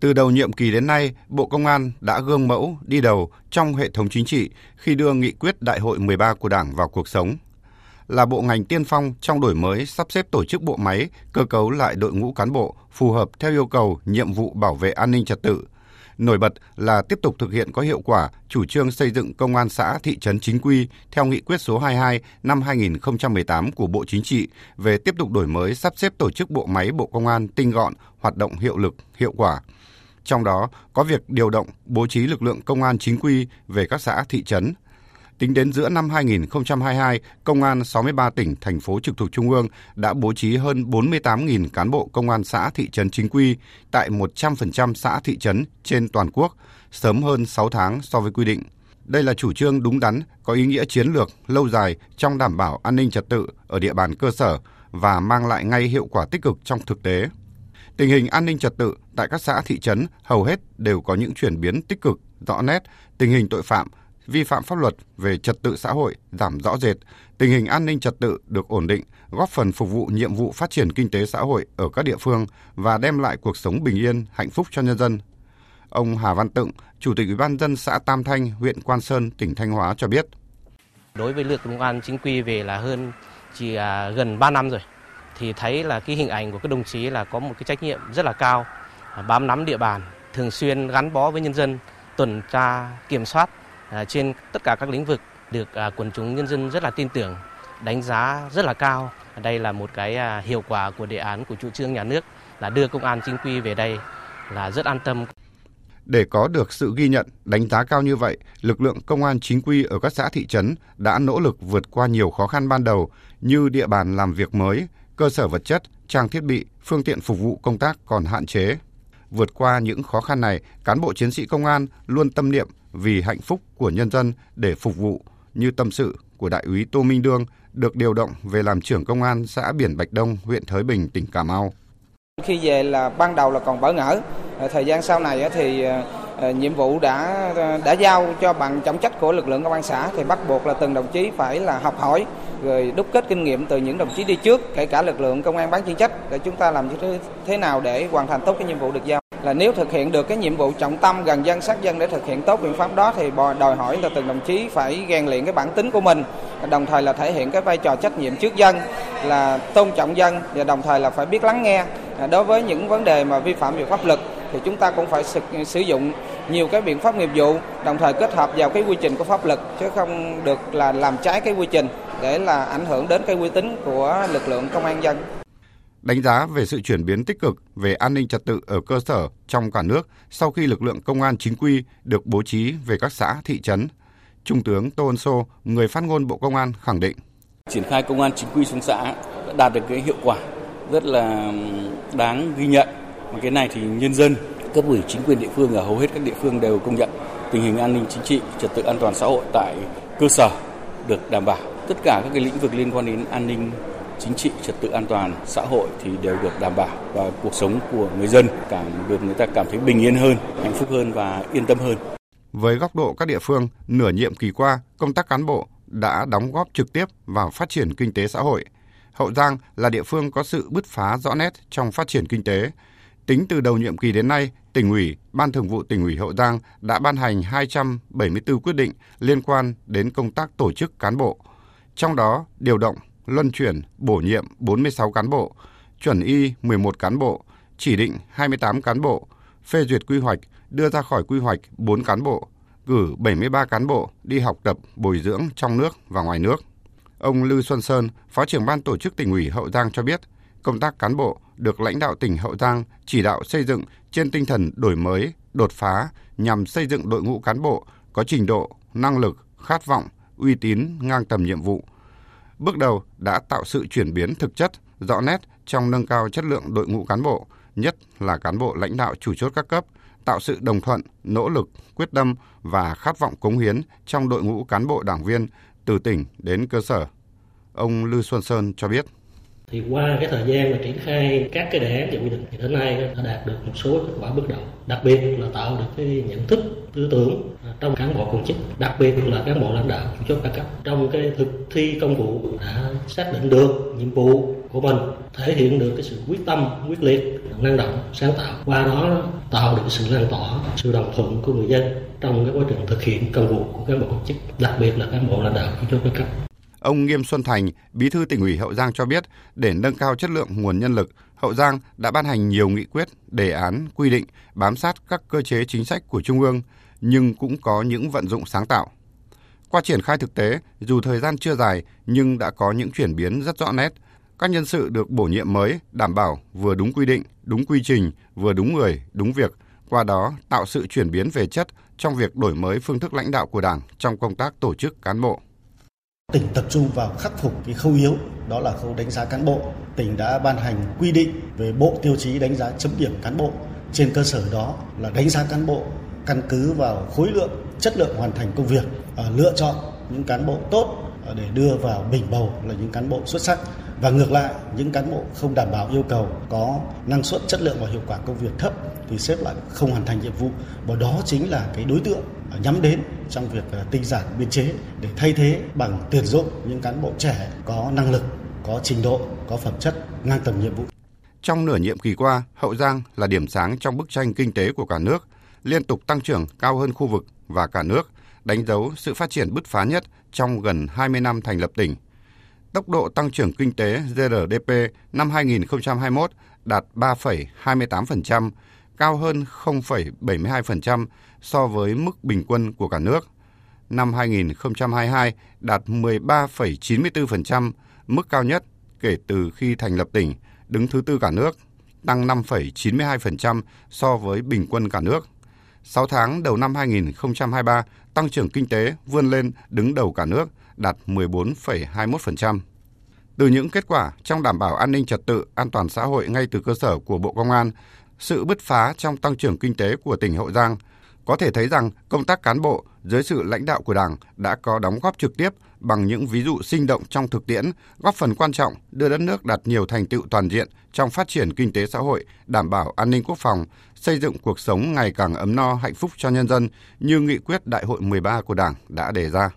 Từ đầu nhiệm kỳ đến nay, Bộ Công an đã gương mẫu đi đầu trong hệ thống chính trị khi đưa nghị quyết Đại hội 13 của Đảng vào cuộc sống. Là bộ ngành tiên phong trong đổi mới sắp xếp tổ chức bộ máy, cơ cấu lại đội ngũ cán bộ phù hợp theo yêu cầu nhiệm vụ bảo vệ an ninh trật tự, Nổi bật là tiếp tục thực hiện có hiệu quả chủ trương xây dựng công an xã thị trấn chính quy theo nghị quyết số 22 năm 2018 của Bộ Chính trị về tiếp tục đổi mới sắp xếp tổ chức bộ máy Bộ Công an tinh gọn, hoạt động hiệu lực, hiệu quả. Trong đó có việc điều động, bố trí lực lượng công an chính quy về các xã thị trấn, Tính đến giữa năm 2022, Công an 63 tỉnh, thành phố trực thuộc Trung ương đã bố trí hơn 48.000 cán bộ công an xã thị trấn chính quy tại 100% xã thị trấn trên toàn quốc, sớm hơn 6 tháng so với quy định. Đây là chủ trương đúng đắn, có ý nghĩa chiến lược, lâu dài trong đảm bảo an ninh trật tự ở địa bàn cơ sở và mang lại ngay hiệu quả tích cực trong thực tế. Tình hình an ninh trật tự tại các xã thị trấn hầu hết đều có những chuyển biến tích cực, rõ nét, tình hình tội phạm, vi phạm pháp luật về trật tự xã hội giảm rõ rệt, tình hình an ninh trật tự được ổn định, góp phần phục vụ nhiệm vụ phát triển kinh tế xã hội ở các địa phương và đem lại cuộc sống bình yên, hạnh phúc cho nhân dân. Ông Hà Văn Tựng, Chủ tịch Ủy ban dân xã Tam Thanh, huyện Quan Sơn, tỉnh Thanh Hóa cho biết. Đối với lực công an chính quy về là hơn chỉ à, gần 3 năm rồi thì thấy là cái hình ảnh của các đồng chí là có một cái trách nhiệm rất là cao, bám nắm địa bàn, thường xuyên gắn bó với nhân dân, tuần tra kiểm soát À, trên tất cả các lĩnh vực được à, quần chúng nhân dân rất là tin tưởng, đánh giá rất là cao. Đây là một cái à, hiệu quả của đề án của chủ trương nhà nước là đưa công an chính quy về đây là rất an tâm. Để có được sự ghi nhận, đánh giá cao như vậy, lực lượng công an chính quy ở các xã thị trấn đã nỗ lực vượt qua nhiều khó khăn ban đầu như địa bàn làm việc mới, cơ sở vật chất, trang thiết bị, phương tiện phục vụ công tác còn hạn chế. Vượt qua những khó khăn này, cán bộ chiến sĩ công an luôn tâm niệm vì hạnh phúc của nhân dân để phục vụ như tâm sự của đại úy Tô Minh Đương được điều động về làm trưởng công an xã Biển Bạch Đông, huyện Thới Bình, tỉnh Cà Mau. Khi về là ban đầu là còn bỡ ngỡ, ờ, thời gian sau này thì ờ, ờ, nhiệm vụ đã đã giao cho bằng trọng trách của lực lượng công an xã thì bắt buộc là từng đồng chí phải là học hỏi rồi đúc kết kinh nghiệm từ những đồng chí đi trước kể cả lực lượng công an bán chuyên trách để chúng ta làm như thế nào để hoàn thành tốt cái nhiệm vụ được giao là nếu thực hiện được cái nhiệm vụ trọng tâm gần dân sát dân để thực hiện tốt biện pháp đó thì đòi hỏi là từng đồng chí phải rèn luyện cái bản tính của mình đồng thời là thể hiện cái vai trò trách nhiệm trước dân là tôn trọng dân và đồng thời là phải biết lắng nghe. À, đối với những vấn đề mà vi phạm về pháp luật thì chúng ta cũng phải sử, sử dụng nhiều cái biện pháp nghiệp vụ đồng thời kết hợp vào cái quy trình của pháp luật chứ không được là làm trái cái quy trình để là ảnh hưởng đến cái uy tín của lực lượng công an dân đánh giá về sự chuyển biến tích cực về an ninh trật tự ở cơ sở trong cả nước sau khi lực lượng công an chính quy được bố trí về các xã, thị trấn. Trung tướng Tô Ân Sô, người phát ngôn Bộ Công an khẳng định. Triển khai công an chính quy xuống xã đã đạt được cái hiệu quả rất là đáng ghi nhận. Và cái này thì nhân dân, cấp ủy chính quyền địa phương ở hầu hết các địa phương đều công nhận tình hình an ninh chính trị, trật tự an toàn xã hội tại cơ sở được đảm bảo. Tất cả các cái lĩnh vực liên quan đến an ninh chính trị trật tự an toàn xã hội thì đều được đảm bảo và cuộc sống của người dân cảm được người ta cảm thấy bình yên hơn, hạnh phúc hơn và yên tâm hơn. Với góc độ các địa phương, nửa nhiệm kỳ qua, công tác cán bộ đã đóng góp trực tiếp vào phát triển kinh tế xã hội. Hậu Giang là địa phương có sự bứt phá rõ nét trong phát triển kinh tế. Tính từ đầu nhiệm kỳ đến nay, tỉnh ủy, Ban Thường vụ tỉnh ủy Hậu Giang đã ban hành 274 quyết định liên quan đến công tác tổ chức cán bộ. Trong đó, điều động luân chuyển, bổ nhiệm 46 cán bộ, chuẩn y 11 cán bộ, chỉ định 28 cán bộ, phê duyệt quy hoạch, đưa ra khỏi quy hoạch 4 cán bộ, cử 73 cán bộ đi học tập, bồi dưỡng trong nước và ngoài nước. Ông Lưu Xuân Sơn, Phó trưởng ban tổ chức tỉnh ủy Hậu Giang cho biết, công tác cán bộ được lãnh đạo tỉnh Hậu Giang chỉ đạo xây dựng trên tinh thần đổi mới, đột phá nhằm xây dựng đội ngũ cán bộ có trình độ, năng lực, khát vọng, uy tín ngang tầm nhiệm vụ, bước đầu đã tạo sự chuyển biến thực chất, rõ nét trong nâng cao chất lượng đội ngũ cán bộ, nhất là cán bộ lãnh đạo chủ chốt các cấp, tạo sự đồng thuận, nỗ lực, quyết tâm và khát vọng cống hiến trong đội ngũ cán bộ đảng viên từ tỉnh đến cơ sở. Ông Lưu Xuân Sơn cho biết thì qua cái thời gian mà triển khai các cái đề án và quy định thì đến nay đã đạt được một số kết quả bước đầu. Đặc biệt là tạo được cái nhận thức tư tưởng à, trong cán bộ công chức, đặc biệt là cán bộ lãnh đạo, chủ chốt các cấp. Trong cái thực thi công vụ đã xác định được nhiệm vụ của mình, thể hiện được cái sự quyết tâm, quyết liệt, năng động, sáng tạo. Qua đó tạo được sự lan tỏa, sự đồng thuận của người dân trong cái quá trình thực hiện công vụ của cán bộ công chức, đặc biệt là cán bộ lãnh đạo của các cấp. Ông Nghiêm Xuân Thành, Bí thư tỉnh ủy Hậu Giang cho biết, để nâng cao chất lượng nguồn nhân lực, Hậu Giang đã ban hành nhiều nghị quyết, đề án, quy định bám sát các cơ chế chính sách của Trung ương, nhưng cũng có những vận dụng sáng tạo. Qua triển khai thực tế, dù thời gian chưa dài nhưng đã có những chuyển biến rất rõ nét. Các nhân sự được bổ nhiệm mới đảm bảo vừa đúng quy định, đúng quy trình, vừa đúng người, đúng việc, qua đó tạo sự chuyển biến về chất trong việc đổi mới phương thức lãnh đạo của Đảng trong công tác tổ chức cán bộ. Tỉnh tập trung vào khắc phục cái khâu yếu, đó là khâu đánh giá cán bộ. Tỉnh đã ban hành quy định về bộ tiêu chí đánh giá chấm điểm cán bộ. Trên cơ sở đó là đánh giá cán bộ căn cứ vào khối lượng, chất lượng hoàn thành công việc, à, lựa chọn những cán bộ tốt à, để đưa vào bình bầu là những cán bộ xuất sắc và ngược lại những cán bộ không đảm bảo yêu cầu có năng suất chất lượng và hiệu quả công việc thấp thì xếp lại không hoàn thành nhiệm vụ và đó chính là cái đối tượng nhắm đến trong việc ờ, tinh giản biên chế để thay thế bằng tuyển dụng những cán bộ trẻ có năng lực, có trình độ, có phẩm chất ngang tầm nhiệm vụ. Trong nửa nhiệm kỳ qua, Hậu Giang là điểm sáng trong bức tranh kinh tế của cả nước, liên tục tăng trưởng cao hơn khu vực và cả nước, đánh dấu sự phát triển bứt phá nhất trong gần 20 năm thành lập tỉnh. Tốc độ tăng trưởng kinh tế GRDP năm 2021 đạt 3,28%, cao hơn 0,72% so với mức bình quân của cả nước. Năm 2022 đạt 13,94%, mức cao nhất kể từ khi thành lập tỉnh, đứng thứ tư cả nước, tăng 5,92% so với bình quân cả nước. 6 tháng đầu năm 2023, tăng trưởng kinh tế vươn lên đứng đầu cả nước, đạt 14,21%. Từ những kết quả trong đảm bảo an ninh trật tự, an toàn xã hội ngay từ cơ sở của Bộ Công an, sự bứt phá trong tăng trưởng kinh tế của tỉnh Hậu Giang, có thể thấy rằng công tác cán bộ dưới sự lãnh đạo của Đảng đã có đóng góp trực tiếp bằng những ví dụ sinh động trong thực tiễn, góp phần quan trọng đưa đất nước đạt nhiều thành tựu toàn diện trong phát triển kinh tế xã hội, đảm bảo an ninh quốc phòng, xây dựng cuộc sống ngày càng ấm no hạnh phúc cho nhân dân như nghị quyết Đại hội 13 của Đảng đã đề ra.